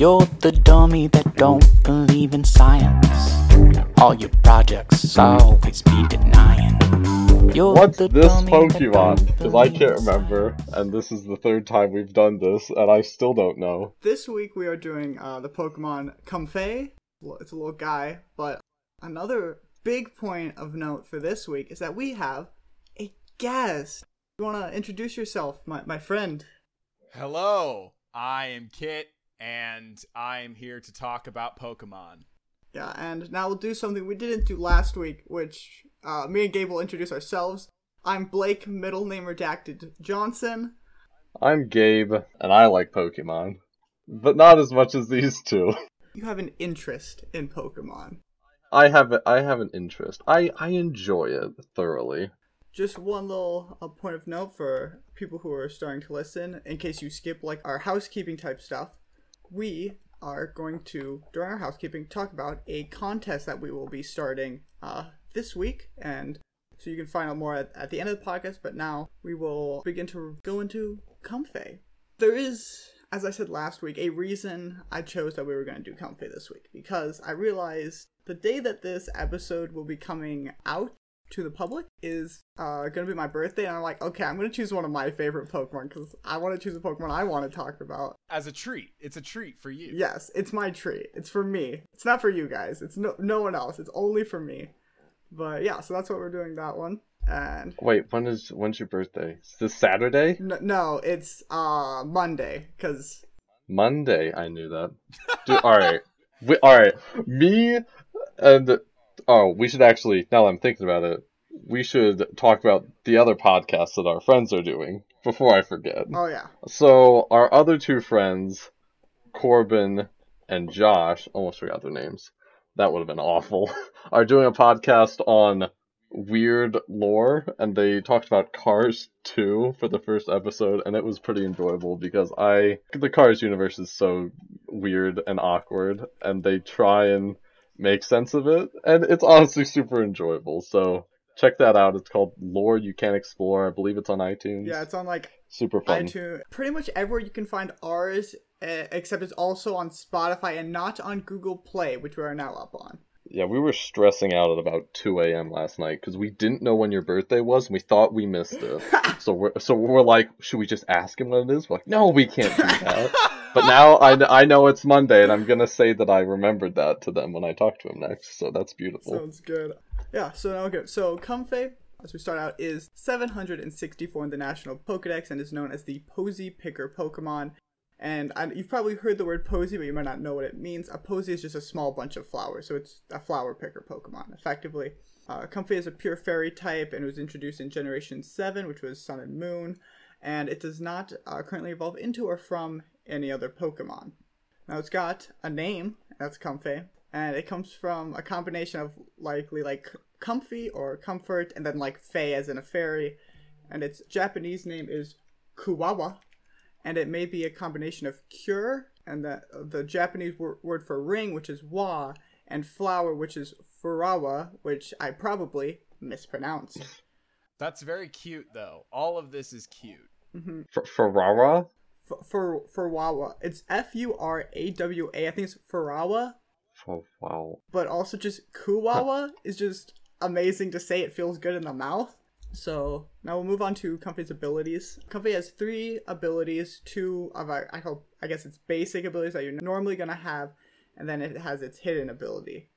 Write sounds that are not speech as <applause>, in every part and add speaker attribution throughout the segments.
Speaker 1: You're the dummy that don't believe in science. All your projects always be denying. You're
Speaker 2: What's
Speaker 1: the
Speaker 2: this Pokemon? Because I can't remember, and this is the third time we've done this, and I still don't know.
Speaker 3: This week we are doing uh, the Pokemon Comfey. Well, It's a little guy, but another big point of note for this week is that we have a guest. You want to introduce yourself, my, my friend?
Speaker 4: Hello, I am Kit, and I am here to talk about Pokemon.
Speaker 3: Yeah, and now we'll do something we didn't do last week, which uh, me and Gabe will introduce ourselves. I'm Blake, middle name redacted Johnson.
Speaker 2: I'm Gabe, and I like Pokemon. But not as much as these two.
Speaker 3: You have an interest in Pokemon.
Speaker 2: I have a, I have an interest. I, I enjoy it thoroughly.
Speaker 3: Just one little uh, point of note for people who are starting to listen, in case you skip like our housekeeping type stuff. We are going to, during our housekeeping, talk about a contest that we will be starting uh, this week, and so you can find out more at, at the end of the podcast. But now we will begin to go into Comfey. There is, as I said last week, a reason I chose that we were going to do Comfey this week because I realized the day that this episode will be coming out to the public is uh, gonna be my birthday, and I'm like, okay, I'm gonna choose one of my favorite Pokemon because I want to choose a Pokemon I want to talk about.
Speaker 4: As a treat, it's a treat for you.
Speaker 3: Yes, it's my treat. It's for me. It's not for you guys. It's no no one else. It's only for me. But yeah, so that's what we're doing that one. And
Speaker 2: Wait, when is when's your birthday? Is this Saturday?
Speaker 3: no, no it's uh Monday because
Speaker 2: Monday. I knew that. Dude, all right, we, all right. Me and oh, we should actually. Now that I'm thinking about it, we should talk about the other podcasts that our friends are doing before I forget.
Speaker 3: oh yeah,
Speaker 2: So our other two friends, Corbin and Josh, almost forgot their names. That would have been awful. <laughs> Are doing a podcast on weird lore, and they talked about Cars 2 for the first episode, and it was pretty enjoyable because I the Cars universe is so weird and awkward, and they try and make sense of it, and it's honestly super enjoyable. So check that out. It's called Lore You Can't Explore. I believe it's on iTunes.
Speaker 3: yeah, it's on like
Speaker 2: super fun.
Speaker 3: iTunes, pretty much everywhere you can find ours, uh, except it's also on Spotify and not on Google Play, which we are now up on.
Speaker 2: Yeah, we were stressing out at about 2 a.m. last night because we didn't know when your birthday was and we thought we missed it. <laughs> so we're so we're like, should we just ask him when it is? We're like, no, we can't do that. <laughs> but now I, I know it's Monday and I'm gonna say that I remembered that to them when I talk to him next. So that's beautiful.
Speaker 3: Sounds good. Yeah, so now okay. So Comfey, as we start out, is 764 in the National Pokedex and is known as the Posy Picker Pokemon. And I, you've probably heard the word posy, but you might not know what it means. A posy is just a small bunch of flowers, so it's a flower picker Pokemon, effectively. Uh, Comfey is a pure fairy type and was introduced in Generation 7, which was Sun and Moon, and it does not uh, currently evolve into or from any other Pokemon. Now it's got a name, that's Comfey, and it comes from a combination of likely like comfy or comfort, and then like fey as in a fairy, and its Japanese name is Kuwawa, and it may be a combination of cure and the the Japanese wor- word for ring, which is wa, and flower, which is furawa, which I probably mispronounced.
Speaker 4: That's very cute, though. All of this is cute. Mm-hmm.
Speaker 2: F- Ferrara?
Speaker 3: F- for furawa, it's F U R A W A. I think it's furawa,
Speaker 2: wow.
Speaker 3: but also just kuwawa is just amazing to say. It feels good in the mouth. So now we'll move on to Comfey's abilities. Comfey has three abilities. Two of our, I hope, I guess it's basic abilities that you're normally gonna have, and then it has its hidden ability.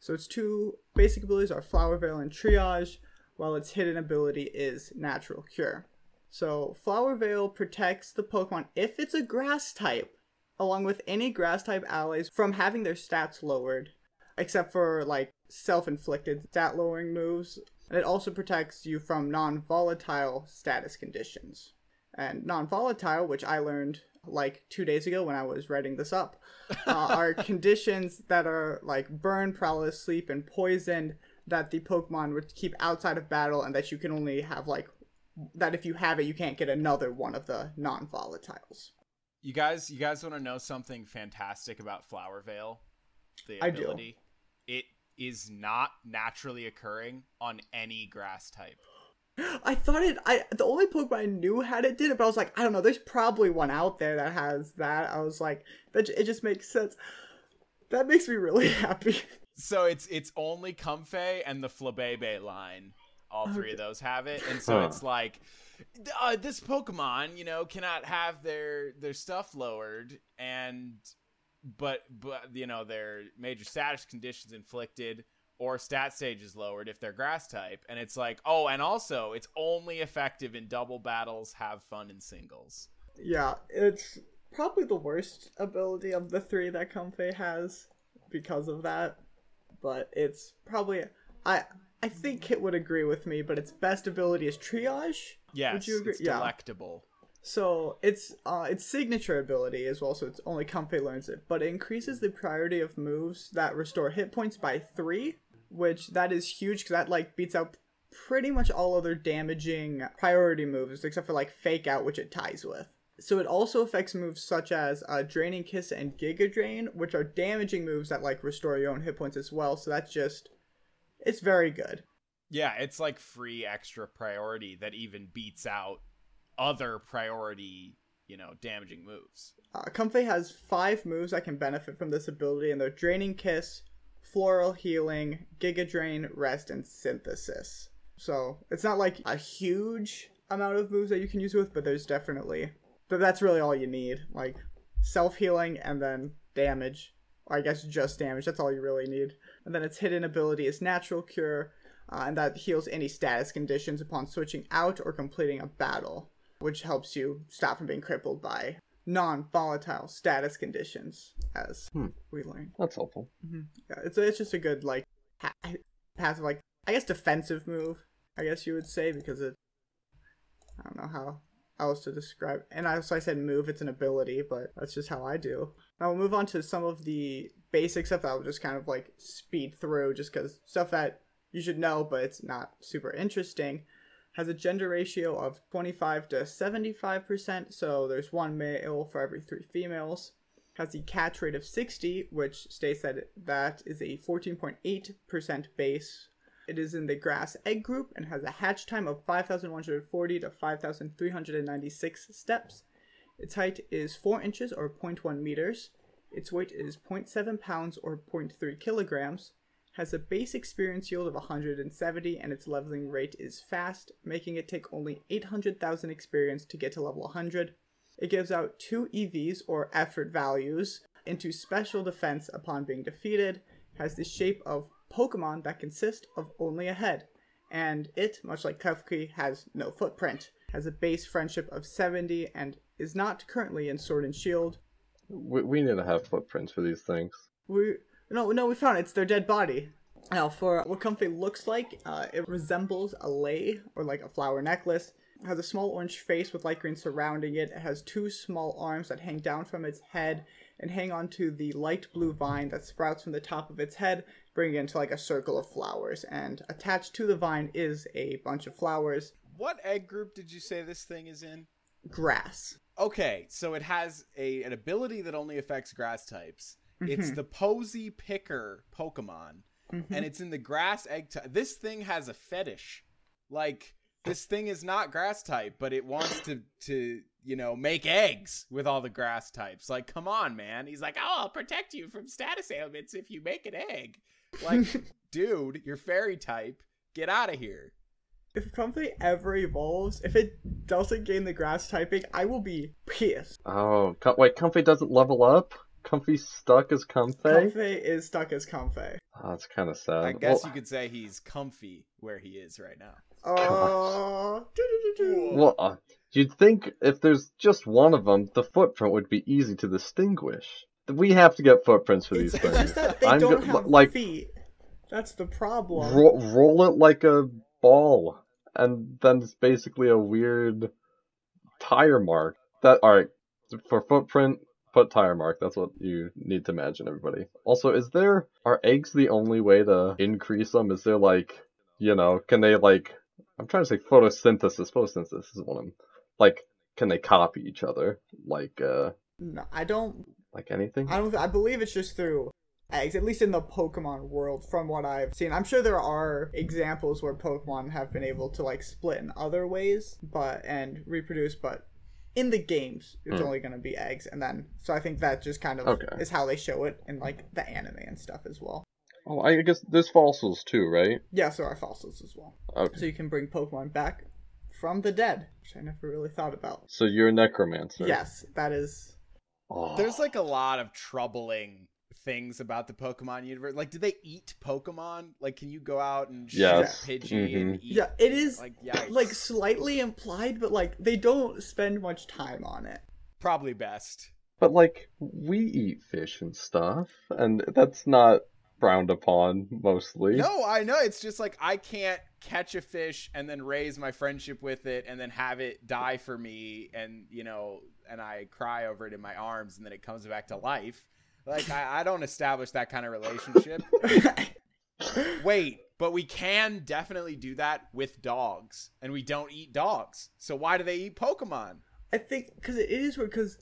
Speaker 3: So its two basic abilities are Flower Veil and Triage, while its hidden ability is Natural Cure. So Flower Veil protects the Pokemon if it's a Grass type, along with any Grass type allies from having their stats lowered, except for like self-inflicted stat lowering moves. And it also protects you from non-volatile status conditions. And non-volatile, which I learned like two days ago when I was writing this up, uh, <laughs> are conditions that are like burn, paralysis, sleep, and poison that the Pokemon would keep outside of battle, and that you can only have like that if you have it, you can't get another one of the non-volatiles.
Speaker 4: You guys, you guys want to know something fantastic about Flower Veil? The
Speaker 3: I do.
Speaker 4: ability. It is not naturally occurring on any grass type.
Speaker 3: I thought it. I the only Pokemon I knew had it did it, but I was like, I don't know. There's probably one out there that has that. I was like, that it just makes sense. That makes me really <laughs> happy.
Speaker 4: So it's it's only Comfey and the Flabebe line. All three of those have it, and so
Speaker 2: Huh.
Speaker 4: it's like uh, this Pokemon, you know, cannot have their their stuff lowered, and but but you know their major status conditions inflicted or stat stages lowered if they're grass type, and it's like oh, and also it's only effective in double battles. Have fun in singles.
Speaker 3: Yeah, it's probably the worst ability of the three that Comfey has because of that. But it's probably I I think Kit would agree with me, but its best ability is triage.
Speaker 4: Yes,
Speaker 3: Would you agree?
Speaker 4: it's
Speaker 3: Yeah.
Speaker 4: delectable.
Speaker 3: So its uh its signature ability as well, so it's only Comfey learns it, but it increases the priority of moves that restore hit points by three, which that is huge because that like beats out pretty much all other damaging priority moves except for like Fake Out, which it ties with. So it also affects moves such as uh, Draining Kiss and Giga Drain, which are damaging moves that like restore your own hit points as well. So that's just it's very good.
Speaker 4: Yeah, it's like free extra priority that even beats out other priority, you know, damaging moves.
Speaker 3: Uh, Comfey has five moves that can benefit from this ability, and they're Draining Kiss, Floral Healing, Giga Drain, Rest, and Synthesis. So it's not like a huge amount of moves that you can use with, but there's definitely. But that's really all you need. Like self healing and then damage. Or I guess just damage. That's all you really need. And then its hidden ability is Natural Cure, uh, and that heals any status conditions upon switching out or completing a battle, which helps you stop from being crippled by non-volatile status conditions, as
Speaker 2: Hmm.
Speaker 3: we learned.
Speaker 2: That's helpful.
Speaker 3: Yeah, it's it's just a good like ha- passive, like I guess defensive move. I guess you would say because it. I don't know how else to describe. And I so I said move. It's an ability, but that's just how I do. Now we'll move on to some of the basic stuff that I'll just kind of like speed through, just because stuff that you should know, but it's not super interesting. Has a gender ratio of 25 to 75%, so there's one male for every three females has the catch rate of 60, which states that that is a 14.8% base. It is in the grass egg group and has a hatch time of 5,140 to 5,396 steps. Its height is 4 inches or 0.1 meters. Its weight is 0.7 pounds or 0.3 kilograms. Has a base experience yield of 170 and its leveling rate is fast, making it take only 800,000 experience to get to level 100. It gives out two EVs or effort values into special defense upon being defeated, has the shape of Pokemon that consist of only a head, and it, much like Klefki, has no footprint, has a base friendship of 70, and is not currently in Sword and Shield.
Speaker 2: We, we need to have footprints for these things.
Speaker 3: We no no we found it. It's their dead body. Now for what Comfey looks like, uh, it resembles a lei or like a flower necklace. It has a small orange face with light green surrounding it. It has two small arms that hang down from its head and hang onto the light blue vine that sprouts from the top of its head, bringing it into like a circle of flowers. And attached to the vine is a bunch of flowers.
Speaker 4: What egg group did you say this thing is in?
Speaker 3: Grass.
Speaker 4: Okay, so it has a an ability that only affects grass types.
Speaker 3: Mm-hmm.
Speaker 4: It's the Posy Picker Pokemon, and it's in the grass egg type. This thing has a fetish. Like this thing is not grass type, but it wants to to you know make eggs with all the grass types. Like, come on, man. He's like, oh, I'll protect you from status ailments if you make an egg. Like, <laughs> dude, you're fairy type. Get out of here.
Speaker 3: If Comfey ever evolves, if it doesn't gain the grass typing, I will be pissed.
Speaker 2: Oh, Com- wait, Comfey doesn't level up? Comfey's stuck as Comfy?
Speaker 3: Comfey is stuck as Comfy.
Speaker 2: Oh, that's kind of sad.
Speaker 4: I guess
Speaker 2: well,
Speaker 4: you could say he's comfy where he is right now.
Speaker 3: Oh, doo-doo-doo-doo.
Speaker 2: well, uh, you'd think if there's just one of them, the footprint would be easy to distinguish. We have to get footprints for these
Speaker 3: It's, it's
Speaker 2: things.
Speaker 3: just that they
Speaker 2: I'm
Speaker 3: don't
Speaker 2: go-
Speaker 3: have
Speaker 2: like
Speaker 3: feet. That's the problem.
Speaker 2: ro- roll it like a ball, and then it's basically a weird tire mark. That all right for footprint. Put tire mark. That's what you need to imagine, everybody. Also, is there are eggs the only way to increase them? Is there like you know can they like I'm trying to say photosynthesis. Photosynthesis is one of them. Like can they copy each other? Like uh
Speaker 3: No, I don't.
Speaker 2: like anything?
Speaker 3: I don't. I believe it's just through eggs, at least in the Pokemon world, from what I've seen. I'm sure there are examples where Pokemon have been able to like split in other ways, but and reproduce, but in the games it's
Speaker 2: Mm.
Speaker 3: only going to be eggs and then so i think that just kind of
Speaker 2: Okay.
Speaker 3: is how they show it in like the anime and stuff as well
Speaker 2: Oh, I guess there's fossils too, right?
Speaker 3: yes there are fossils as well
Speaker 2: Okay.
Speaker 3: so you can bring pokemon back from the dead which i never really thought about
Speaker 2: So you're a necromancer.
Speaker 3: yes that is
Speaker 2: Oh.
Speaker 4: There's like a lot of troubling things about the Pokemon universe. Like, do they eat Pokemon? Like, can you go out and shoot
Speaker 2: Yes.
Speaker 4: Pidgey and mm-hmm. eat?
Speaker 3: yeah it is
Speaker 4: Like, yikes.
Speaker 3: like slightly implied but like they don't spend much time on it
Speaker 4: probably best.
Speaker 2: But like we eat fish and stuff, and that's not frowned upon mostly.
Speaker 4: No, I know. It's just like I can't catch a fish and then raise my friendship with it and then have it die for me and, you know, and I cry over it in my arms and then it comes back to life. Like, I, I don't establish that kind of relationship. <laughs> Wait, but we can definitely do that with dogs and we don't eat dogs. So why do they eat Pokemon?
Speaker 3: I think because it is weird because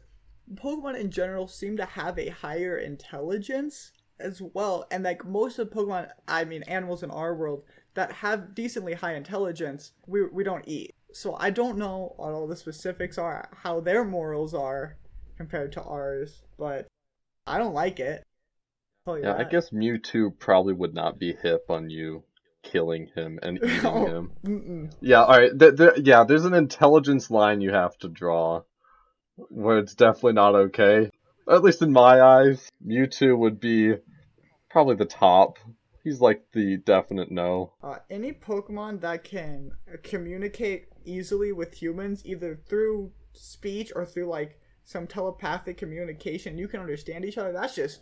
Speaker 3: Pokemon in general seem to have a higher intelligence as well, and like most of Pokemon, I mean animals in our world that have decently high intelligence, we we don't eat. So I don't know what all the specifics are, how their morals are compared to ours, but I don't like it. You
Speaker 2: Yeah, I guess Mewtwo probably would not be hip on you killing him and <laughs> eating
Speaker 3: No.
Speaker 2: him.
Speaker 3: Mm-mm.
Speaker 2: Yeah, all right. Th- th- yeah, there's an intelligence line you have to draw where it's definitely not okay. At least in my eyes, Mewtwo would be probably the top. He's like the definite no.
Speaker 3: Uh, any Pokemon that can communicate easily with humans, either through speech or through like some telepathic communication, you can understand each other. That's just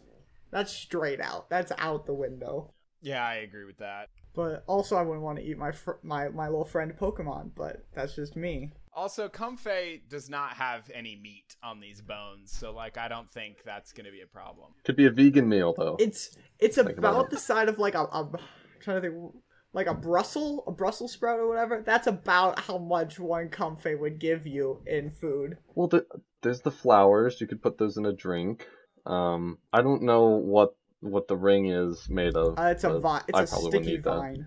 Speaker 3: that's straight out. That's out the window.
Speaker 4: Yeah, I agree with that.
Speaker 3: But also, I wouldn't want to eat my fr- my my little friend Pokemon. But that's just me.
Speaker 4: Also, Comfey does not have any meat on these bones, so like I don't think that's gonna be a problem.
Speaker 2: Could be a vegan meal though.
Speaker 3: It's it's
Speaker 2: Think about
Speaker 3: about
Speaker 2: it.
Speaker 3: the side of like a, a I'm trying to think like a Brussels a Brussels sprout or whatever. That's about how much one Comfey would give you in food.
Speaker 2: Well, th- there's the flowers. You could put those in a drink. Um, I don't know what what the ring is made of.
Speaker 3: Uh, it's a vine. It's
Speaker 2: I
Speaker 3: a sticky vine,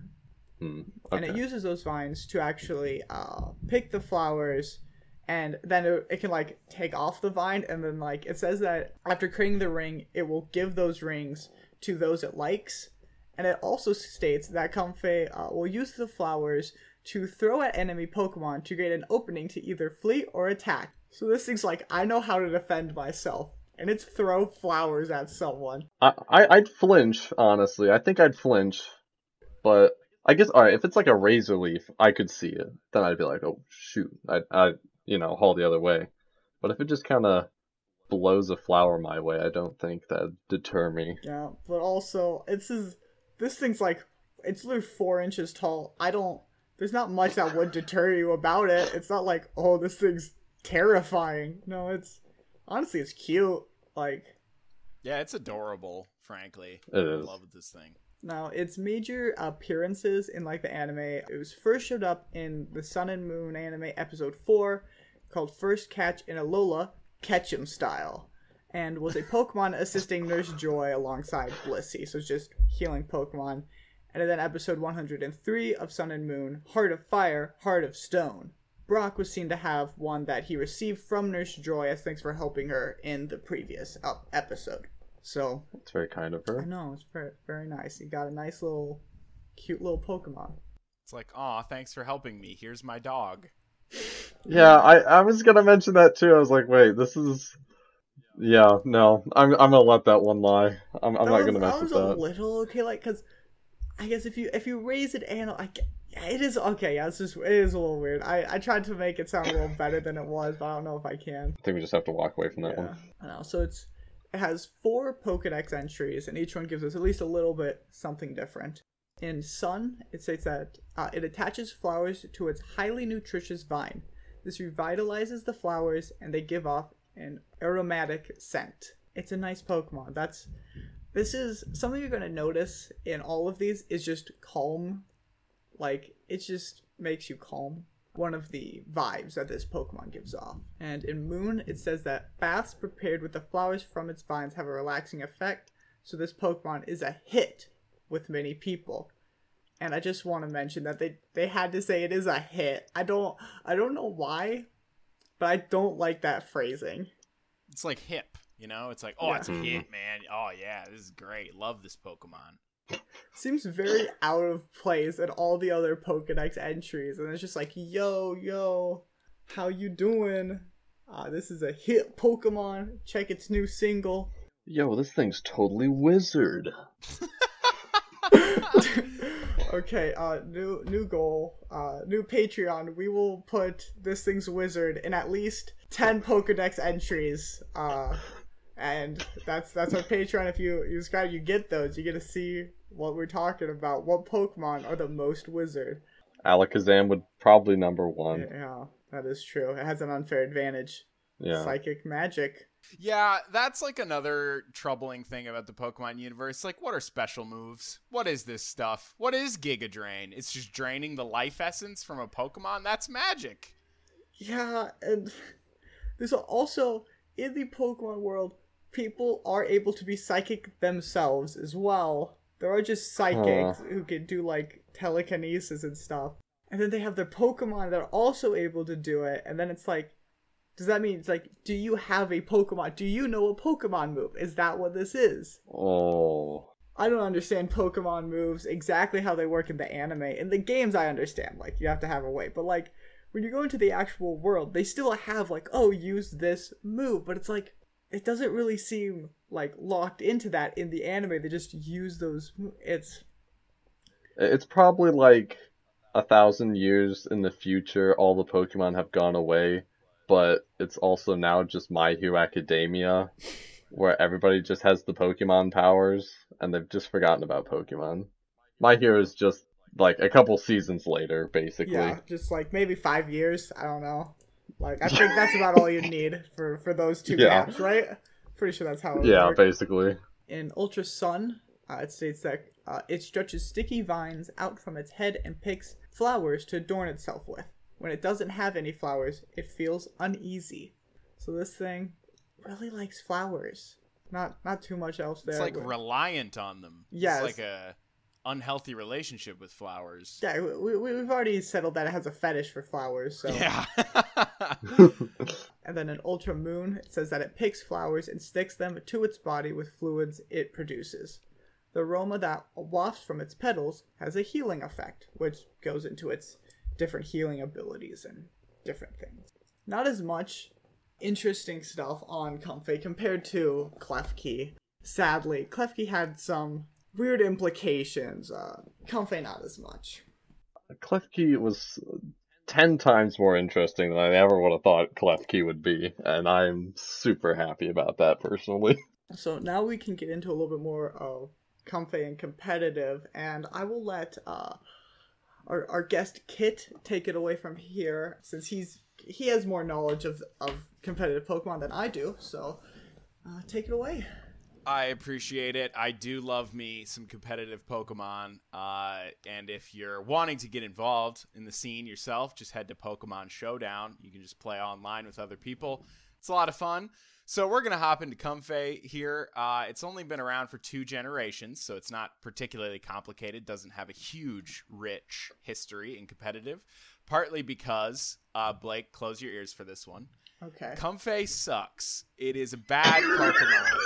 Speaker 2: Hmm,
Speaker 3: and it uses those vines to actually uh, pick the flowers, and then it, it can like take off the vine, and then like it says that after creating the ring, it will give those rings to those it likes, and it also states that Comfey uh, will use the flowers to throw at enemy Pokemon to create an opening to either flee or attack. So this thing's like, I know how to defend myself, and it's throw flowers at someone.
Speaker 2: I, I I'd flinch honestly. I think I'd flinch, but I guess all right. If it's like a razor leaf, I could see it. Then I'd be like, oh shoot, I I you know haul the other way. But if it just kind of blows a flower my way, I don't think that'd deter me.
Speaker 3: Yeah, but also it's is this thing's like it's literally four inches tall. I don't. There's not much that would deter you about it. It's not like oh this thing's terrifying. No, it's honestly it's cute. Like
Speaker 4: Yeah, it's adorable, frankly.
Speaker 2: It
Speaker 4: I'm in
Speaker 2: is.
Speaker 4: love with this thing.
Speaker 3: now its major appearances in like the anime. It was first showed up in the Sun and Moon anime episode four, called First Catch in Alola, Ketchum style. And was a Pokemon assisting Nurse Joy alongside Blissey. So it's just healing Pokemon. And then episode 103 of Sun and Moon, Heart of Fire, Heart of Stone. Brock was seen to have one that he received from Nurse Joy as thanks for helping her in the previous up episode. So,
Speaker 2: It's very kind of
Speaker 3: I
Speaker 2: her.
Speaker 3: know, it's very, very nice. He got a nice little, cute little Pokemon.
Speaker 4: It's like, aw, thanks for helping me. Here's my dog. <laughs>
Speaker 2: Yeah, I I was gonna mention that too. I was like, wait, this is. Yeah, no, I'm I'm gonna let that one lie. I'm I'm
Speaker 3: that
Speaker 2: not
Speaker 3: was,
Speaker 2: gonna mess
Speaker 3: that
Speaker 2: with
Speaker 3: was a
Speaker 2: that.
Speaker 3: little okay, like, cause I guess if you if you raise an animal, I ge- yeah, it is okay. Yeah, it's just it is a little weird. I I tried to make it sound a little better than it was, but I don't know if I can.
Speaker 2: I think we just have to walk away from that
Speaker 3: Yeah,
Speaker 2: one.
Speaker 3: I know. So it's it has four Pokedex entries, and each one gives us at least a little bit something different. In Sun, it states that uh, it attaches flowers to its highly nutritious vine. This revitalizes the flowers, and they give off an aromatic scent. It's a nice Pokemon. That's this is something you're gonna notice in all of these is just calm. Like it just makes you calm. One of the vibes that this Pokemon gives off. And in Moon, it says that baths prepared with the flowers from its vines have a relaxing effect, So this Pokemon is a hit with many people. And I just want to mention that they they had to say it is a hit. I don't I don't know why, but I don't like that phrasing.
Speaker 4: It's like hip, you know? It's like, oh,
Speaker 3: Yeah.
Speaker 4: it's a hit, mm-hmm. man. Oh yeah, this is great. Love this Pokemon.
Speaker 3: Seems very out of place in all the other Pokedex entries, and it's just like, yo, yo, how you doing? Uh, this is a hit Pokemon. Check its new single.
Speaker 2: Yo, this thing's totally wizard. <laughs>
Speaker 3: okay, uh, new new goal, uh, new Patreon. We will put this thing's wizard in at least ten Pokedex entries. Uh, and that's that's our Patreon. If you you subscribe, you get those. You get to see what we're talking about. What Pokemon are the most wizard?
Speaker 2: Alakazam would probably number one.
Speaker 3: Yeah, that is true. It has an unfair advantage.
Speaker 2: Yeah.
Speaker 3: Psychic magic.
Speaker 4: Yeah, that's like another troubling thing about the Pokemon universe. Like, what are special moves? What is this stuff? What is Giga Drain? It's just draining the life essence from a Pokemon? That's magic.
Speaker 3: Yeah, and there's also in the Pokemon world, people are able to be psychic themselves as well. There are just psychics who can do like telekinesis and stuff. And then they have their Pokemon that are also able to do it, and then it's like does that mean it's like do you have a Pokemon? Do you know a Pokemon move? Is that what this is?
Speaker 2: Oh.
Speaker 3: I don't understand Pokemon moves exactly how they work in the anime. In the games, I understand. Like, you have to have a way. But, like, when you go into the actual world, they still have, like, oh, use this move. But it's like, it doesn't really seem, like, locked into that in the anime. They just use those. It's.
Speaker 2: It's probably like a thousand years in the future, all the Pokemon have gone away, but it's also now just My Hero Academia, where everybody just has the Pokemon powers, and they've just forgotten about Pokemon. My Hero is just like a couple seasons later, basically.
Speaker 3: Yeah, just, like, maybe five years. I don't know. Like, I think that's about all you need for, for those two <laughs>
Speaker 2: Yeah.
Speaker 3: gaps, right? Pretty sure that's how it
Speaker 2: Yeah,
Speaker 3: works.
Speaker 2: basically.
Speaker 3: In Ultra Sun, uh, it states that uh, it stretches sticky vines out from its head and picks flowers to adorn itself with. When it doesn't have any flowers, it feels uneasy. So this thing really likes flowers. Not not too much else there.
Speaker 4: It's like
Speaker 3: but-
Speaker 4: reliant on them.
Speaker 3: Yeah,
Speaker 4: It's like a unhealthy relationship with flowers.
Speaker 3: yeah, we, we, we've already settled that it has a fetish for flowers. So
Speaker 4: Yeah. <laughs> <laughs> <laughs>
Speaker 3: And then an Ultra Moon, it says that it picks flowers and sticks them to its body with fluids it produces. The aroma that wafts from its petals has a healing effect, which goes into its different healing abilities and different things. Not as much interesting stuff on Comfey compared to Klefki. Sadly, Klefki had some weird implications. Uh, not as much.
Speaker 2: Klefki was ten times more interesting than I ever would have thought Klefki would be, and I'm super happy about that personally. <laughs>
Speaker 3: So now we can get into a little bit more of Comfey and competitive, and I will let uh, our our guest Kit take it away from here, since he's he has more knowledge of of competitive Pokemon than I do. So uh, take it away.
Speaker 4: I appreciate it. I do love me some competitive Pokemon. Uh, and if you're wanting to get involved in the scene yourself, just head to Pokemon Showdown. You can just play online with other people. It's a lot of fun. So we're gonna hop into Comfey here. Uh, it's only been around for two generations, so it's not particularly complicated. Doesn't have a huge, rich history in competitive. Partly because uh, Blake, close your ears for this one.
Speaker 3: Okay.
Speaker 4: Comfey sucks. It is a bad Pokemon.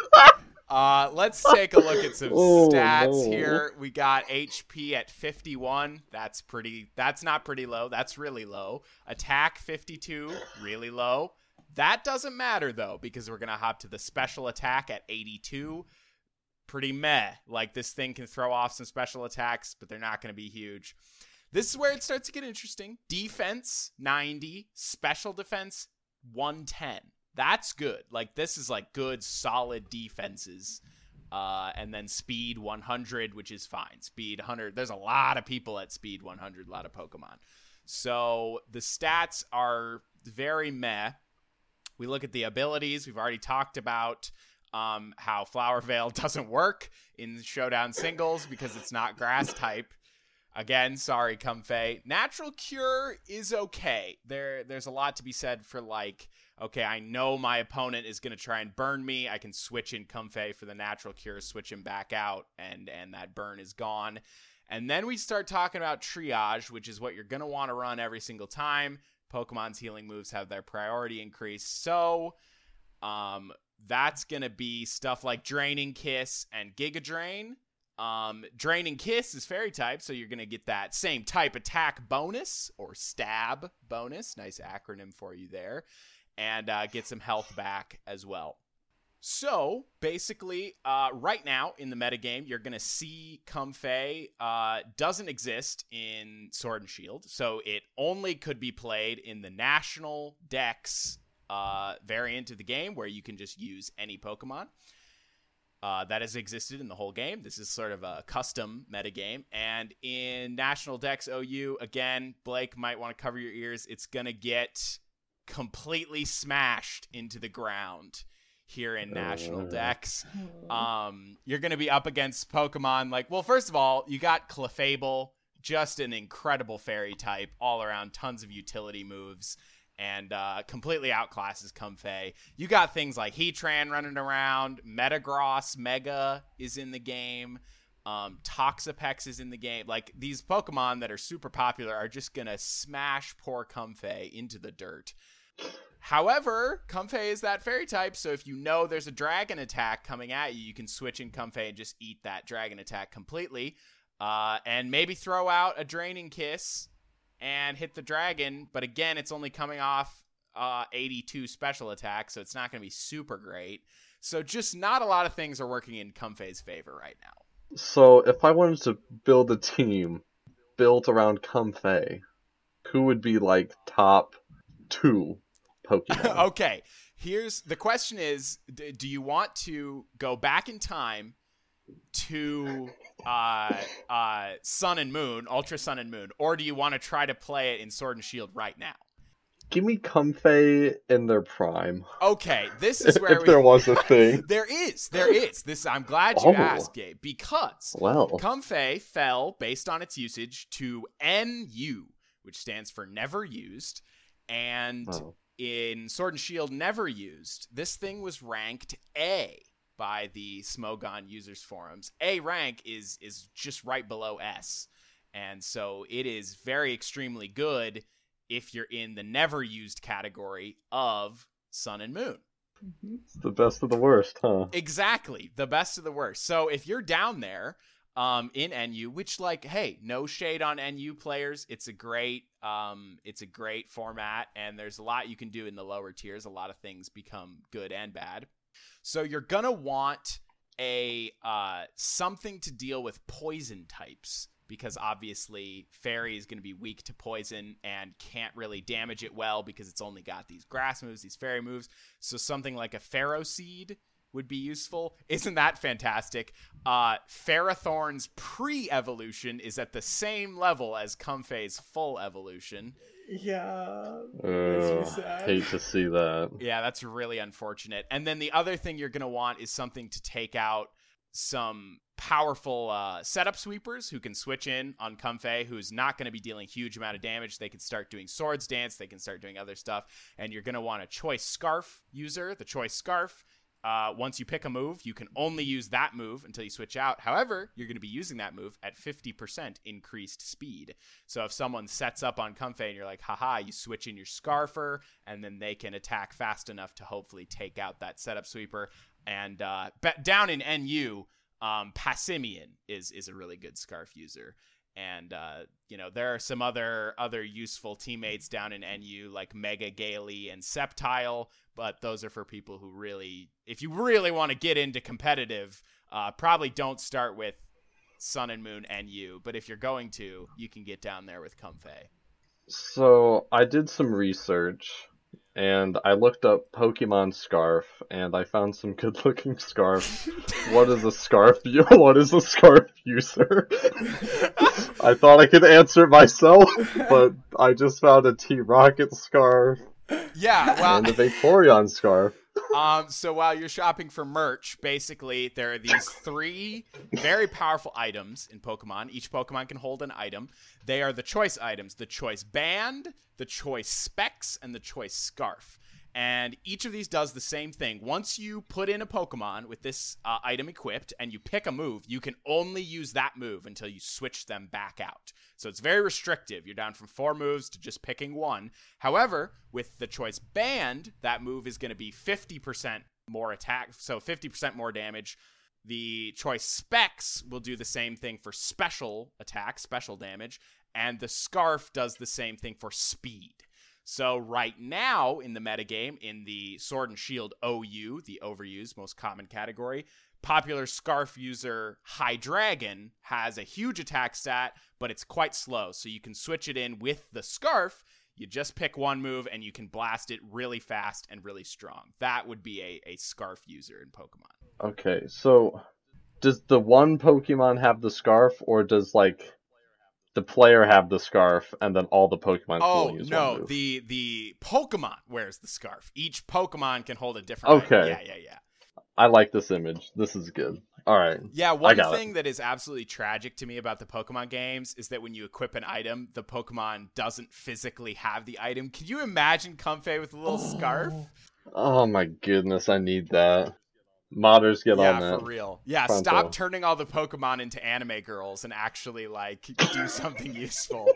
Speaker 4: Uh, let's <laughs> take a look at some
Speaker 2: Oh,
Speaker 4: stats
Speaker 2: no.
Speaker 4: here. We got HP at 51. That's pretty. That's not pretty low. That's really low. Attack 52. Really low. That doesn't matter though because we're gonna hop to the special attack at 82. Pretty meh. Like this thing can throw off some special attacks, but they're not gonna be huge. This is where it starts to get interesting. Defense 90, special defense 110. That's good. Like this is like good solid defenses. Uh, and then speed 100, which is fine. Speed 100. There's a lot of people at speed 100, a lot of Pokemon. So the stats are very meh. We look at the abilities. We've already talked about um, how Flower Veil <laughs> doesn't work in Showdown singles because it's not grass type. Again, sorry, Comfey. Natural Cure is okay. There, there's a lot to be said for like, okay, I know my opponent is gonna try and burn me. I can switch in Comfey for the Natural Cure, switch him back out, and and that burn is gone. And then we start talking about triage, which is what you're gonna want to run every single time. Pokemon's healing moves have their priority increased, so um, that's gonna be stuff like Draining Kiss and Giga Drain. Um, Draining Kiss is fairy type, so you're gonna get that same type attack bonus or stab bonus. Nice acronym for you there, and uh, get some health back as well. So basically, uh, right now in the metagame, you're gonna see Comfey uh, doesn't exist in Sword and Shield, so it only could be played in the national Dex uh, variant of the game where you can just use any Pokemon. Uh, that has existed in the whole game. This is sort of a custom metagame. And in National Dex OU, again, Blake might want to cover your ears. It's going to get completely smashed into the ground here in National
Speaker 2: Uh.
Speaker 4: Dex. Um, you're going to be up against Pokemon like, well, first of all, you got Clefable, just an incredible fairy type, all around, tons of utility moves and uh, completely outclasses Comfey. You got things like Heatran running around, Metagross, Mega is in the game, um, Toxapex is in the game. Like these Pokemon that are super popular are just gonna smash poor Comfey into the dirt. However, Comfey is that fairy type, so if you know there's a dragon attack coming at you, you can switch in Comfey and just eat that dragon attack completely. Uh, and maybe throw out a draining kiss and hit the dragon. But again, it's only coming off uh, 82 special attack, so it's not going to be super great. So just not a lot of things are working in Comfey's favor right now.
Speaker 2: So if I wanted to build a team built around Comfey, who would be like top two Pokemon? <laughs>
Speaker 4: okay, here's the question: Is d- do you want to go back in time to uh, uh, Sun and Moon, Ultra Sun and Moon, or do you want to try to play it in Sword and Shield right now?
Speaker 2: Give me Comfey in their prime.
Speaker 4: Okay, this is <laughs> where
Speaker 2: if
Speaker 4: we,
Speaker 2: there was a thing. <laughs>
Speaker 4: There is, there is. This I'm glad you
Speaker 2: Oh.
Speaker 4: asked, Gabe, because
Speaker 2: Well,
Speaker 4: Comfey fell based on its usage to NU, which stands for never used, and
Speaker 2: oh.
Speaker 4: in Sword and Shield never used, this thing was ranked A by the Smogon users forums. A rank is is just right below S. And so it is very extremely good if you're in the never used category of Sun and Moon.
Speaker 2: it's the best of the worst, huh?
Speaker 4: Exactly, the best of the worst. So if you're down there um, in NU, which like, hey, no shade on NU players, it's a great, um, it's a great format, and there's a lot you can do in the lower tiers. A lot of things become good and bad. So you're gonna want a uh, something to deal with poison types because obviously fairy is going to be weak to poison and can't really damage it well because it's only got these grass moves these fairy moves. So something like a Ferroseed would be useful. Isn't that fantastic? Uh Ferrothorn's pre-evolution is at the same level as Comfey's full evolution
Speaker 3: Yeah.
Speaker 2: Uh,
Speaker 3: Makes me sad.
Speaker 2: hate to see that. <laughs>
Speaker 4: Yeah, that's really unfortunate. And then the other thing you're going to want is something to take out some powerful uh, setup sweepers who can switch in on Comfey, who's not going to be dealing huge amount of damage. They can start doing swords dance. They can start doing other stuff. And you're going to want a choice scarf user. The choice scarf. Uh, once you pick a move, you can only use that move until you switch out. However, you're going to be using that move at 50% increased speed. So if someone sets up on Comfey and you're like, haha, you switch in your Scarfer, and then they can attack fast enough to hopefully take out that setup sweeper. And uh, down in NU, um, Passimian is is a really good Scarf user. And uh, you know there are some other other useful teammates down in NU like Mega Gallade and Sceptile, but those are for people who really, if you really want to get into competitive, uh, probably don't start with Sun and Moon NU. But if you're going to, you can get down there with Comfey.
Speaker 2: So I did some research and I looked up Pokemon Scarf and I found some good <laughs> looking scarves. what is a scarf what is a scarf user? <laughs> <laughs> I thought I could answer it myself, but I just found a T Rocket scarf
Speaker 4: Yeah, well,
Speaker 2: and a Vaporeon scarf.
Speaker 4: Um, so while you're shopping for merch, basically there are these three very powerful items in Pokemon. Each Pokemon can hold an item. They are the choice items: the choice band, the choice specs, and the choice scarf. And each of these does the same thing. Once you put in a Pokemon with this uh, item equipped and you pick a move, you can only use that move until you switch them back out. So it's very restrictive. You're down from four moves to just picking one. However, with the choice band, that move is going to be 50% more attack, so 50% more damage. The choice specs will do the same thing for special attack, special damage, and the scarf does the same thing for speed. So right now in the metagame, in the Sword and Shield OU, the overused most common category, popular Scarf user Hydreigon has a huge attack stat, but it's quite slow. So you can switch it in with the Scarf. You just pick one move and you can blast it really fast and really strong. That would be a, a Scarf user in Pokemon.
Speaker 2: Okay, so does the one Pokemon have the scarf, or does like the player have the scarf and then all the Pokemon
Speaker 4: Oh
Speaker 2: only use one
Speaker 4: no, the the Pokemon wears the scarf. Each Pokemon can hold a different. item.
Speaker 2: Okay.
Speaker 4: Yeah, yeah, yeah.
Speaker 2: I like this image. This is good. All right.
Speaker 4: Yeah, one
Speaker 2: got it.
Speaker 4: thing that is absolutely tragic to me about the Pokemon games is that when you equip an item, the Pokemon doesn't physically have the item. Can you imagine Comfey with a little scarf?
Speaker 2: Oh my goodness, I need that. Modders get on
Speaker 4: yeah,
Speaker 2: that.
Speaker 4: for real. Yeah,
Speaker 2: Pronto.
Speaker 4: stop turning all the Pokemon into anime girls and actually like do <laughs> something useful.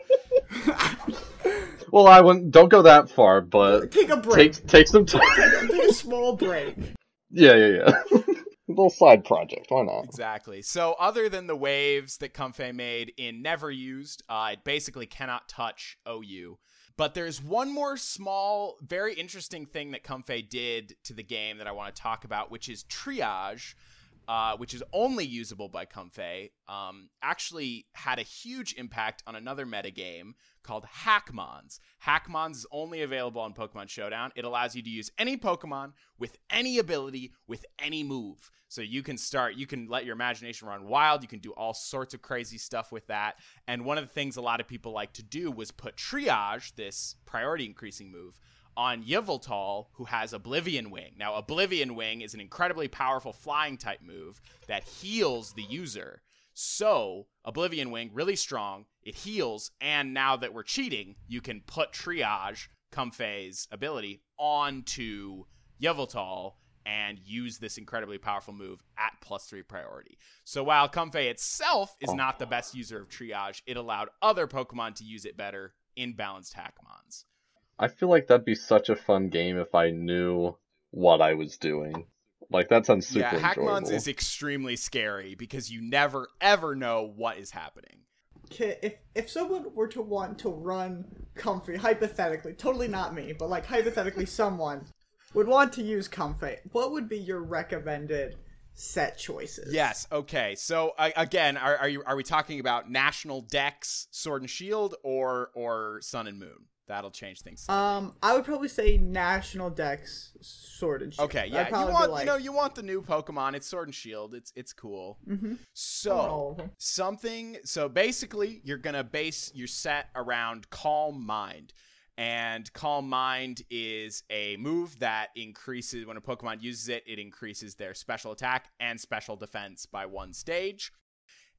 Speaker 2: Well, I wouldn't. Don't go that far, but
Speaker 3: Take a break.
Speaker 2: take take some time.
Speaker 3: Take a small break.
Speaker 2: yeah, yeah, yeah. <laughs> little side project. Why not?
Speaker 4: Exactly. So, other than the waves that Comfey made in Never Used, uh, it basically cannot touch OU. But there's one more small, very interesting thing that Comfey did to the game that I want to talk about, which is triage, uh, which is only usable by Comfey. Um, actually, had a huge impact on another metagame called Hackmons. Hackmons is only available on Pokemon Showdown. It allows you to use any Pokemon with any ability with any move. So you can start, you can let your imagination run wild. You can do all sorts of crazy stuff with that. And one of the things a lot of people like to do was put Triage, this priority increasing move, on Yveltal, who has Oblivion Wing. Now, Oblivion Wing is an incredibly powerful flying type move that heals the user. So, Oblivion Wing, really strong, it heals, and now that we're cheating, you can put Triage, Comfey's ability, onto Yveltal and use this incredibly powerful move at plus three priority. So while Comfey itself is not the best user of Triage, it allowed other Pokemon to use it better in balanced Hackmons.
Speaker 2: I feel like that'd be such a fun game if I knew what I was doing. Like that sounds super
Speaker 4: yeah, Hackmons is extremely scary because you never ever know what is happening.
Speaker 3: Okay, if if someone were to want to run Comfey, hypothetically, totally not me, but like hypothetically, <laughs> someone would want to use Comfey, what would be your recommended set choices?
Speaker 4: Yes. Okay. So uh, again, are, are you are we talking about National Dex, Sword and Shield, or or Sun and Moon? That'll change things.
Speaker 3: Um, I would probably say National Dex Sword and Shield.
Speaker 4: okay. Yeah. You want
Speaker 3: like,
Speaker 4: you know you want the new Pokemon. It's Sword and Shield. It's it's cool.
Speaker 3: Mm-hmm.
Speaker 4: So something so basically you're gonna base your set around calm mind and calm mind is a move that increases when a pokemon uses it it increases their special attack and special defense by one stage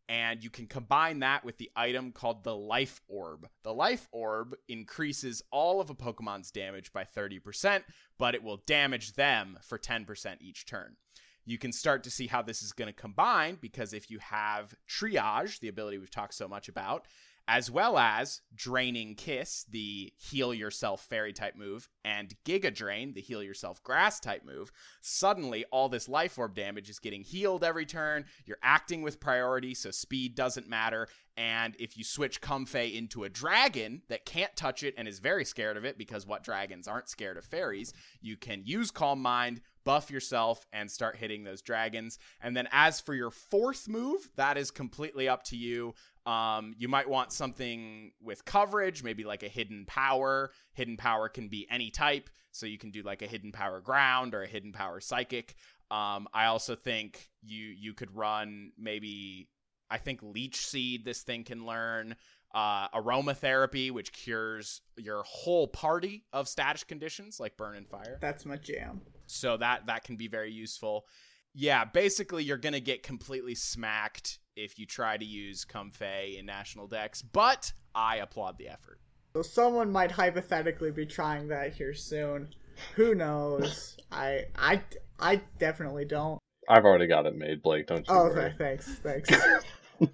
Speaker 4: and you can combine that with the item called the Life Orb. The Life Orb increases all of a Pokemon's damage by 30%, but it will damage them for 10% each turn. You can start to see how this is going to combine because if you have Triage, the ability we've talked so much about, as well as Draining Kiss, the heal yourself fairy type move, and Giga Drain, the heal yourself grass type move, suddenly all this life orb damage is getting healed every turn. You're acting with priority, so speed doesn't matter. And if you switch Comfey into a dragon that can't touch it and is very scared of it, because what dragons aren't scared of fairies, you can use Calm Mind, buff yourself, and start hitting those dragons. And then as for your fourth move, that is completely up to you. Um, you might want something with coverage, maybe like a hidden power. Hidden power can be any type, so you can do like a hidden power ground or a hidden power psychic. Um, I also think you you could run maybe I think leech seed. This thing can learn uh, aromatherapy, which cures your whole party of status conditions like burn and fire.
Speaker 3: That's my jam.
Speaker 4: So that that can be very useful. Yeah, basically you're gonna get completely smacked if you try to use Comfey in national Dex, but I applaud the effort.
Speaker 3: So someone might hypothetically be trying that here soon. Who knows? I I I definitely don't.
Speaker 2: I've already got it made, Blake. Don't you
Speaker 3: Oh,
Speaker 2: worry.
Speaker 3: okay, thanks, thanks. <laughs>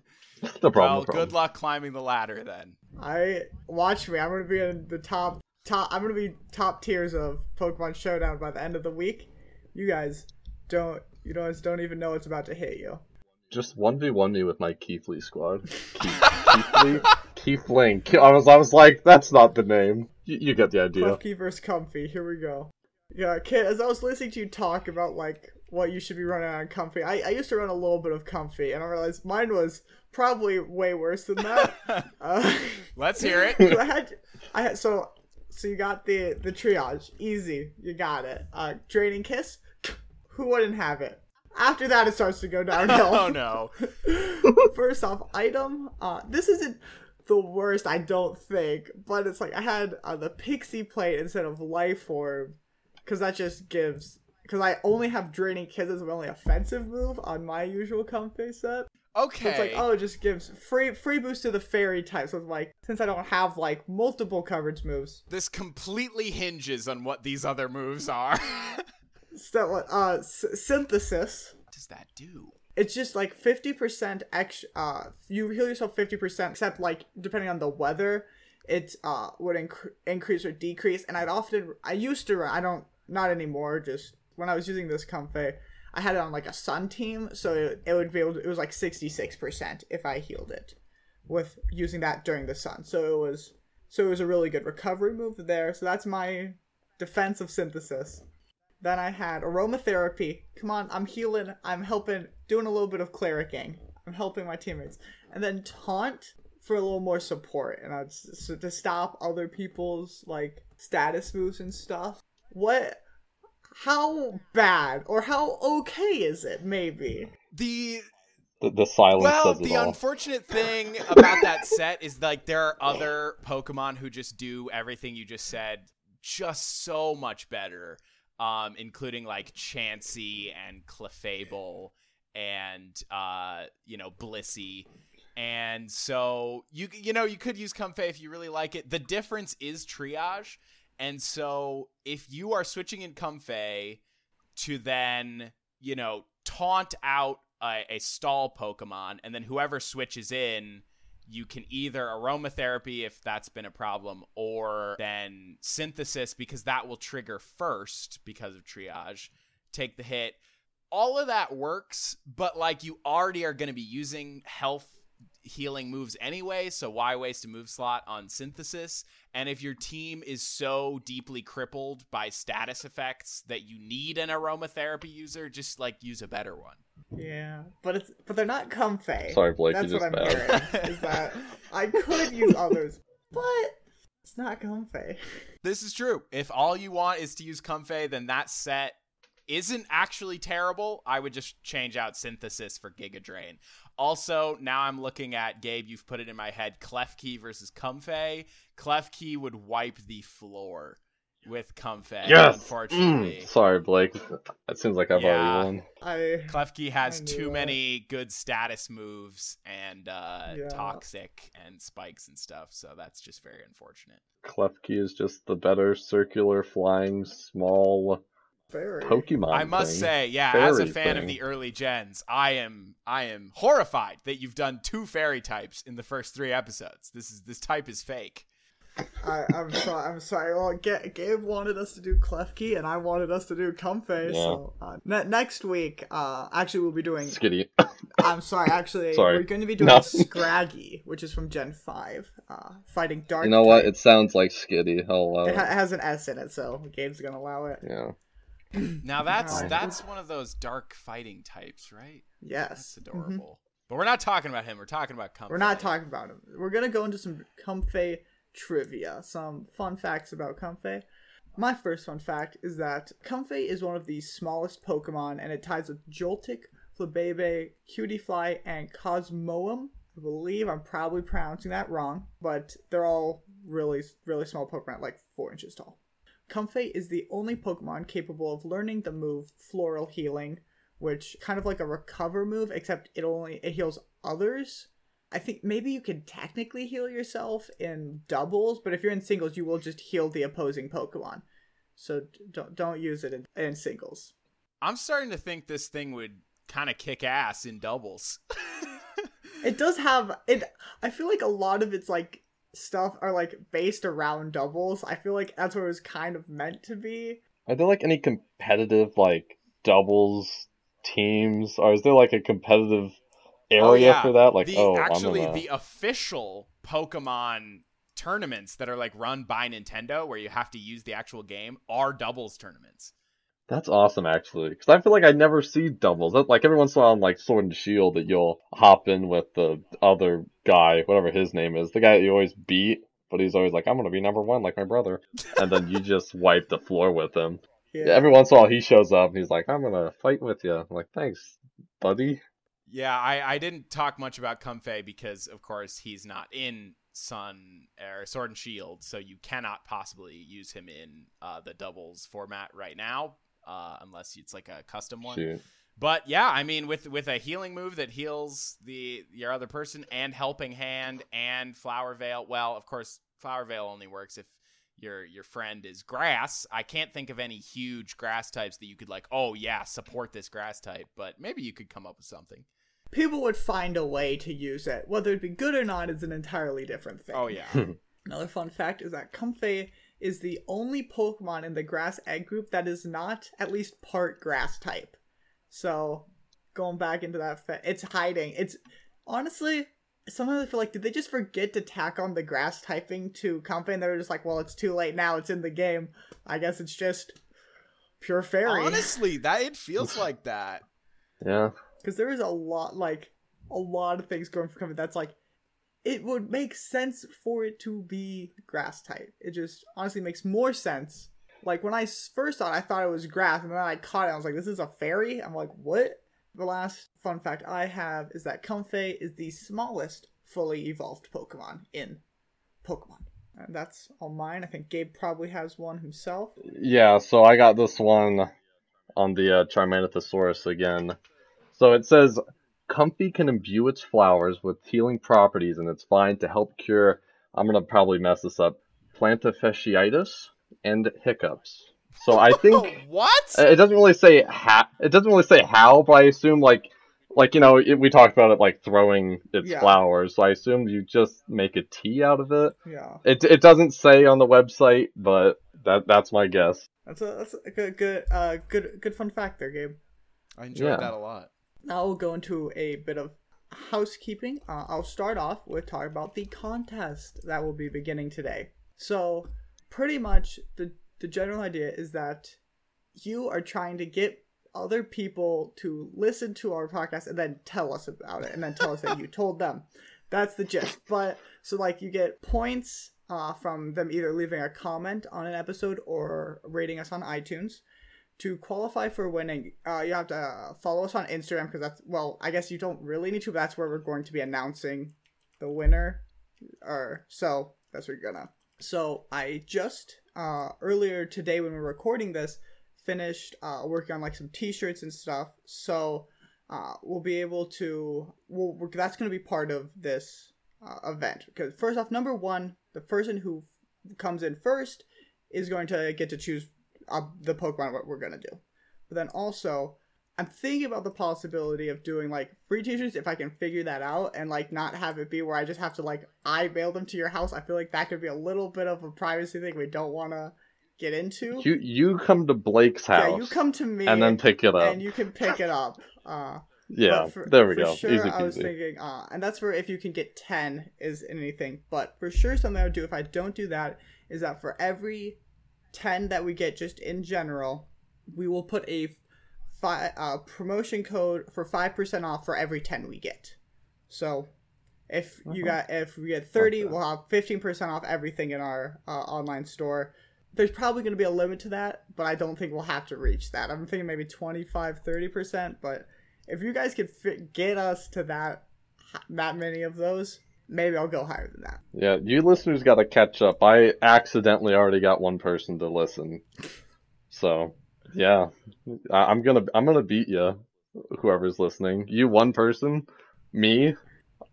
Speaker 2: No problem.
Speaker 4: well,
Speaker 2: no problem.
Speaker 4: good luck climbing the ladder then.
Speaker 3: I watch me. I'm gonna be in the top top. I'm gonna be top tiers of Pokemon Showdown by the end of the week. You guys don't. You guys don't even know it's about to hit you.
Speaker 2: Just one v one me with my Keithley squad. Keith, Keithley, Keithling. Ke- I was, I was like, that's not the name. You, you get the idea.
Speaker 3: Klefki versus Comfey. Here we go. Yeah, Kit. As I was listening to you talk about like what you should be running on Comfey, I, I used to run a little bit of Comfey, and I realized mine was probably way worse than that. <laughs> uh,
Speaker 4: Let's hear it. <laughs>
Speaker 3: I had, I had so so you got the the triage. Easy. You got it. Uh draining kiss? Who wouldn't have it? After that it starts to go downhill. <laughs>
Speaker 4: Oh no. <laughs>
Speaker 3: first off item? Uh this isn't the worst i don't think but it's like i had uh, the pixie plate instead of life orb because that just gives because i only have draining kiss as my only offensive move on my usual Comfey set
Speaker 4: Okay.
Speaker 3: so it's like, oh, it just gives free free boost to the fairy type. So like, since I don't have like multiple coverage moves,
Speaker 4: This completely hinges on what these other moves are. <laughs>
Speaker 3: so what? Uh, s- synthesis.
Speaker 4: what does that do?
Speaker 3: It's just like fifty percent ex. Uh, you heal yourself fifty percent, except like depending on the weather, it uh would inc- increase or decrease. And I'd often, I used to, run- I don't, not anymore. Just when I was using this Comfey, I had it on like a sun team, so it, it would be able. To, it was like sixty six percent if I healed it with using that during the sun. So it was, so it was a really good recovery move there. So that's my defense of synthesis. Then I had aromatherapy. Come on, I'm healing. I'm helping, doing a little bit of clericing. I'm helping my teammates. And then taunt for a little more support, and I'd s- s- to stop other people's like status moves and stuff. What? How bad or how okay is it? Maybe.
Speaker 4: The
Speaker 2: The, the silence
Speaker 4: well,
Speaker 2: says it
Speaker 4: the
Speaker 2: all.
Speaker 4: unfortunate thing about that <laughs> set is like there are other Pokemon who just do everything you just said just so much better. Um, including like Chansey and Clefable and uh, you know, Blissey. And so you you know, you could use Comfey if you really like it. The difference is triage. And so if you are switching in Comfey to then, you know, taunt out a, a stall Pokemon, and then whoever switches in, you can either aromatherapy if that's been a problem, or then synthesis because that will trigger first because of triage. Take the hit. All of that works, but like you already are going to be using health healing moves anyway, so why waste a move slot on synthesis? And if your team is so deeply crippled by status effects that you need an aromatherapy user, just like use a better one.
Speaker 3: Yeah, but it's but they're not Comfey.
Speaker 2: Sorry, Blake,
Speaker 3: That's
Speaker 2: you're
Speaker 3: what I'm
Speaker 2: bad.
Speaker 3: hearing. Is that <laughs> I could use others, but it's not Comfey.
Speaker 4: This is true. If all you want is to use Comfey, then that set isn't actually terrible. I would just change out Synthesis for Giga Drain. Also, now I'm looking at Gabe, you've put it in my head Klefki versus Comfey. Klefki would wipe the floor with Comfey,
Speaker 2: Yes.
Speaker 4: unfortunately.
Speaker 2: Mm, sorry, Blake. It seems like I've
Speaker 4: Yeah.
Speaker 2: already won.
Speaker 3: I
Speaker 4: Klefki has
Speaker 3: I
Speaker 4: too
Speaker 3: knew
Speaker 4: many good status moves and uh,
Speaker 3: Yeah.
Speaker 4: toxic and spikes and stuff, so that's just very unfortunate.
Speaker 2: Klefki is just the better circular flying small
Speaker 3: very
Speaker 2: Pokemon.
Speaker 4: I must
Speaker 2: thing.
Speaker 4: say, yeah, as a
Speaker 2: Fairy
Speaker 4: fan of the early gens, I am I am horrified that you've done two fairy types in the first three episodes. This is this type is fake.
Speaker 3: I, I'm sorry. I'm sorry. Well, Ga- Gabe wanted us to do Klefki, and I wanted us to do Comfey.
Speaker 2: Yeah.
Speaker 3: So uh, ne- next week, uh, actually, we'll be doing.
Speaker 2: Skitty. <laughs>
Speaker 3: I'm sorry. Actually,
Speaker 2: Sorry.
Speaker 3: we're going to be doing
Speaker 2: No.
Speaker 3: Scraggy, which is from Gen Five, uh, fighting Dark.
Speaker 2: you know what? It sounds like Skitty. I'll
Speaker 3: It, ha-
Speaker 2: it.
Speaker 3: it has an S in it, so Gabe's gonna allow it.
Speaker 2: Yeah. <clears throat>
Speaker 4: Now that's
Speaker 3: Wow.
Speaker 4: that's one of those dark fighting types, right?
Speaker 3: Yes.
Speaker 4: That's
Speaker 3: Mhm.
Speaker 4: adorable. But we're not talking about him. We're talking about Comfey.
Speaker 3: We're not talking about him. We're gonna go into some Comfey trivia, some fun facts about Comfey. My first fun fact is that Comfey is one of the smallest Pokemon, and it ties with Joltik, Flabebe, Cutiefly, and Cosmoem. I believe I'm probably pronouncing that wrong, but they're all really, really small Pokemon, like four inches tall. Comfey is the only Pokemon capable of learning the move Floral Healing, which kind of like a recover move, except it only it heals others. I think maybe you can technically heal yourself in doubles, but if you're in singles, you will just heal the opposing Pokemon. So don't don't use it in, in singles.
Speaker 4: I'm starting to think this thing would kind of kick ass in doubles. <laughs>
Speaker 3: it does have it. I feel like a lot of its like stuff are like based around doubles. I feel like that's what it was kind of meant to be.
Speaker 2: Are there like any competitive like doubles teams, or is there like a competitive oh, area
Speaker 4: oh, yeah.
Speaker 2: for that? Like,
Speaker 4: the,
Speaker 2: oh,
Speaker 4: actually,
Speaker 2: gonna...
Speaker 4: the official Pokemon tournaments that are like run by Nintendo, where you have to use the actual game, are doubles tournaments.
Speaker 2: That's awesome, actually, because I feel like I never see doubles. Like every once in a while, on like Sword and Shield, that you'll hop in with the other guy, whatever his name is, the guy that you always beat, but he's always like, "I'm gonna be number one, like my brother," and then you just <laughs> wipe the floor with him. Yeah. Every once in a while, he shows up and he's like, "I'm gonna fight with you." I'm like, "Thanks, buddy."
Speaker 4: Yeah, I, I didn't talk much about Comfey because, of course, he's not in Sun or Sword and Shield, so you cannot possibly use him in uh, the doubles format right now, uh, unless it's like a custom one.
Speaker 2: Shoot.
Speaker 4: But yeah, I mean, with with a healing move that heals the your other person and helping hand and flower veil. Well, of course, flower veil only works if your your friend is grass. I can't think of any huge grass types that you could like. Oh yeah, support this grass type. But maybe you could come up with something.
Speaker 3: People would find a way to use it. Whether it be good or not is an entirely different thing.
Speaker 4: Oh yeah. <laughs>
Speaker 3: Another fun fact is that Comfey is the only Pokemon in the grass egg group that is not at least part grass type. So, going back into that, fa- it's hiding. It's honestly, sometimes I feel like, did they just forget to tack on the grass typing to Comfey? And they're just like, well, it's too late now. It's in the game. I guess it's just pure fairy.
Speaker 4: Honestly, that it feels <laughs> like that.
Speaker 2: Yeah.
Speaker 3: Because there is a lot, like, a lot of things going for Comfey that's like, it would make sense for it to be grass type. It just honestly makes more sense like when I first it, I thought it was grass, and then I caught it. I was like, "This is a fairy." I'm like, "What?" The last fun fact I have is that Comfey is the smallest fully evolved Pokemon in Pokemon. And that's all mine. I think Gabe probably has one himself.
Speaker 2: Yeah, so I got this one on the uh, Charmanothosaurus again. So it says Comfey can imbue its flowers with healing properties, and it's fine to help cure. I'm gonna probably mess this up. Plantar fasciitis and hiccups. So I think
Speaker 4: what
Speaker 2: it doesn't really say how. It doesn't really say how, but I assume like like you know it, we talked about it like throwing its
Speaker 3: Yeah.
Speaker 2: flowers. So I assume you just make a tea out of it.
Speaker 3: Yeah,
Speaker 2: It it doesn't say on the website, but that that's my guess.
Speaker 3: that's a that's a good good uh good good fun fact there, Gabe.
Speaker 4: I enjoyed
Speaker 2: Yeah.
Speaker 4: that a lot.
Speaker 3: Now we'll go into a bit of housekeeping. Uh, I'll start off with talking about the contest that will be beginning today. So, pretty much the the general idea is that you are trying to get other people to listen to our podcast and then tell us about it and then tell us that you told them. That's the gist. But so like you get points uh, from them either leaving a comment on an episode or rating us on iTunes to qualify for winning, uh, you have to uh, follow us on Instagram because that's well, I guess you don't really need to, but that's where we're going to be announcing the winner. Or so that's where you're gonna. So I just uh, earlier today when we were recording this finished uh, working on like some T-shirts and stuff. So uh, we'll be able to. Well, that's going to be part of this uh, event because first off, number one, the person who f- comes in first is going to get to choose uh, the Pokemon what we're gonna do. But then also, I'm thinking about the possibility of doing like free t-shirts if I can figure that out and like not have it be where I just have to like I mail them to your house. I feel like that could be a little bit of a privacy thing we don't want to get into.
Speaker 2: You you come to Blake's house.
Speaker 3: yeah, you come to me
Speaker 2: and then pick it up.
Speaker 3: and you can pick it up. Uh,
Speaker 2: yeah,
Speaker 3: for-
Speaker 2: there we
Speaker 3: for
Speaker 2: go.
Speaker 3: Sure,
Speaker 2: Easy
Speaker 3: I was thinking, uh, and that's for if you can get ten is anything. But for sure, something I would do if I don't do that is that for every ten that we get, just in general, we will put a fi- uh, promotion code for five percent off for every ten we get. So. If you got if we get thirty,
Speaker 2: Okay.
Speaker 3: we'll have fifteen percent off everything in our uh, online store. There's probably going to be a limit to that, but I don't think we'll have to reach that. I'm thinking maybe 25, 30%, but if you guys could get us to that that many of those, maybe I'll go higher than that.
Speaker 2: Yeah, you listeners got to catch up. I accidentally already got one person to listen, so yeah, I- I'm gonna I'm gonna beat you, whoever's listening. You one person, me,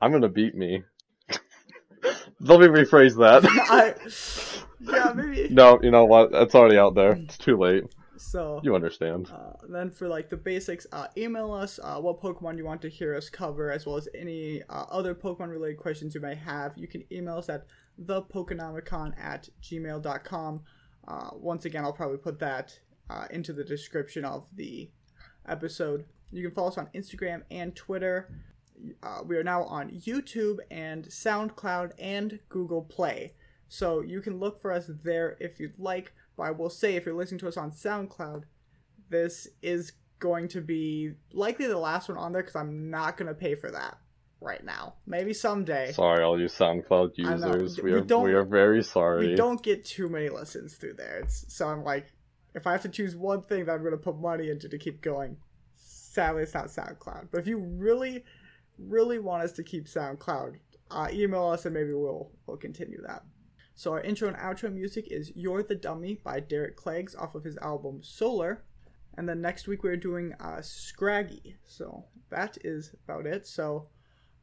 Speaker 2: I'm gonna beat me. <laughs> Let me rephrase that. <laughs>
Speaker 3: I <laughs> yeah maybe.
Speaker 2: no, you know what? It's already out there. It's too late.
Speaker 3: So
Speaker 2: You understand.
Speaker 3: Uh, then for like the basics, uh, email us uh, what Pokemon you want to hear us cover, as well as any uh, other Pokemon related questions you may have. You can email us at thepokenomicon at gmail.com. Uh, once again, I'll probably put that uh, into the description of the episode. You can follow us on Instagram and Twitter. Uh, we are now on YouTube and SoundCloud and Google Play. So you can look for us there if you'd like. I will say, if you're listening to us on SoundCloud, this is going to be likely the last one on there because I'm not going to pay for that right now. Maybe someday.
Speaker 2: Sorry, all you SoundCloud users. We
Speaker 3: We
Speaker 2: are
Speaker 3: don't-
Speaker 2: we are very sorry.
Speaker 3: We don't get too many listens through there. It's, so I'm like, if I have to choose one thing that I'm going to put money into to keep going, sadly it's not SoundCloud. But if you really, really want us to keep SoundCloud, uh, email us and maybe we'll we'll continue that. So our intro and outro music is "You're the Dummy" by Derek Cleggs off of his album Solar, and then next week we're doing uh, Scraggy. So that is about it. So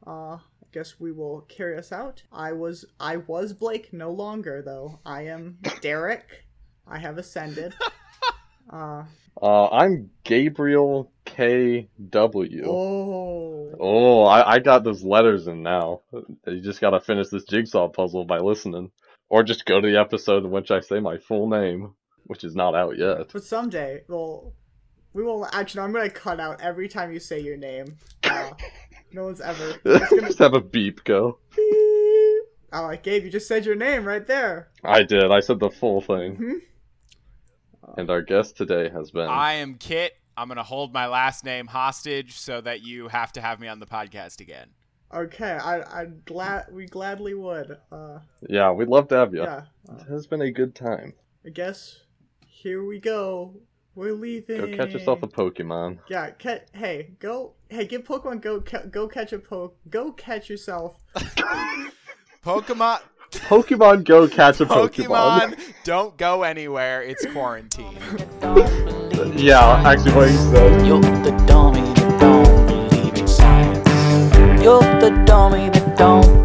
Speaker 3: uh, I guess we will carry us out. I was I was Blake, no longer though. I am Derek. I have ascended. <laughs> Uh,
Speaker 2: Uh, I'm Gabriel K W.
Speaker 3: oh,
Speaker 2: Oh, I, I got those letters in now. You just gotta finish this jigsaw puzzle by listening. Or just go to the episode in which I say my full name, which is not out yet.
Speaker 3: but someday we'll we will actually. I'm gonna cut out every time you say your name. Uh, no one's ever. <laughs> It's gonna
Speaker 2: just have a beep go.
Speaker 3: beep. Oh, like Gabe, you just said your name right there.
Speaker 2: I did, I said the full thing.
Speaker 3: Mhm.
Speaker 2: And our guest today has been.
Speaker 4: I am Kit. I'm gonna hold my last name hostage so that you have to have me on the podcast again.
Speaker 3: Okay, I I glad we gladly would. Uh,
Speaker 2: Yeah, we'd love to have you.
Speaker 3: yeah.
Speaker 2: It has been a good time.
Speaker 3: I guess here we go. We're leaving.
Speaker 2: Go catch yourself a Pokemon.
Speaker 3: Yeah, ca- hey, go. Hey, get Pokemon. Go, ca- go catch a poke. Go catch yourself. <laughs>
Speaker 4: Pokemon,
Speaker 2: Pokemon Go catch a Pokemon.
Speaker 4: Pokemon, <laughs> don't go anywhere. It's quarantine.
Speaker 1: Don't believe
Speaker 2: Yeah, actually, what he said.
Speaker 1: You're the dummy you're the dummy, that don't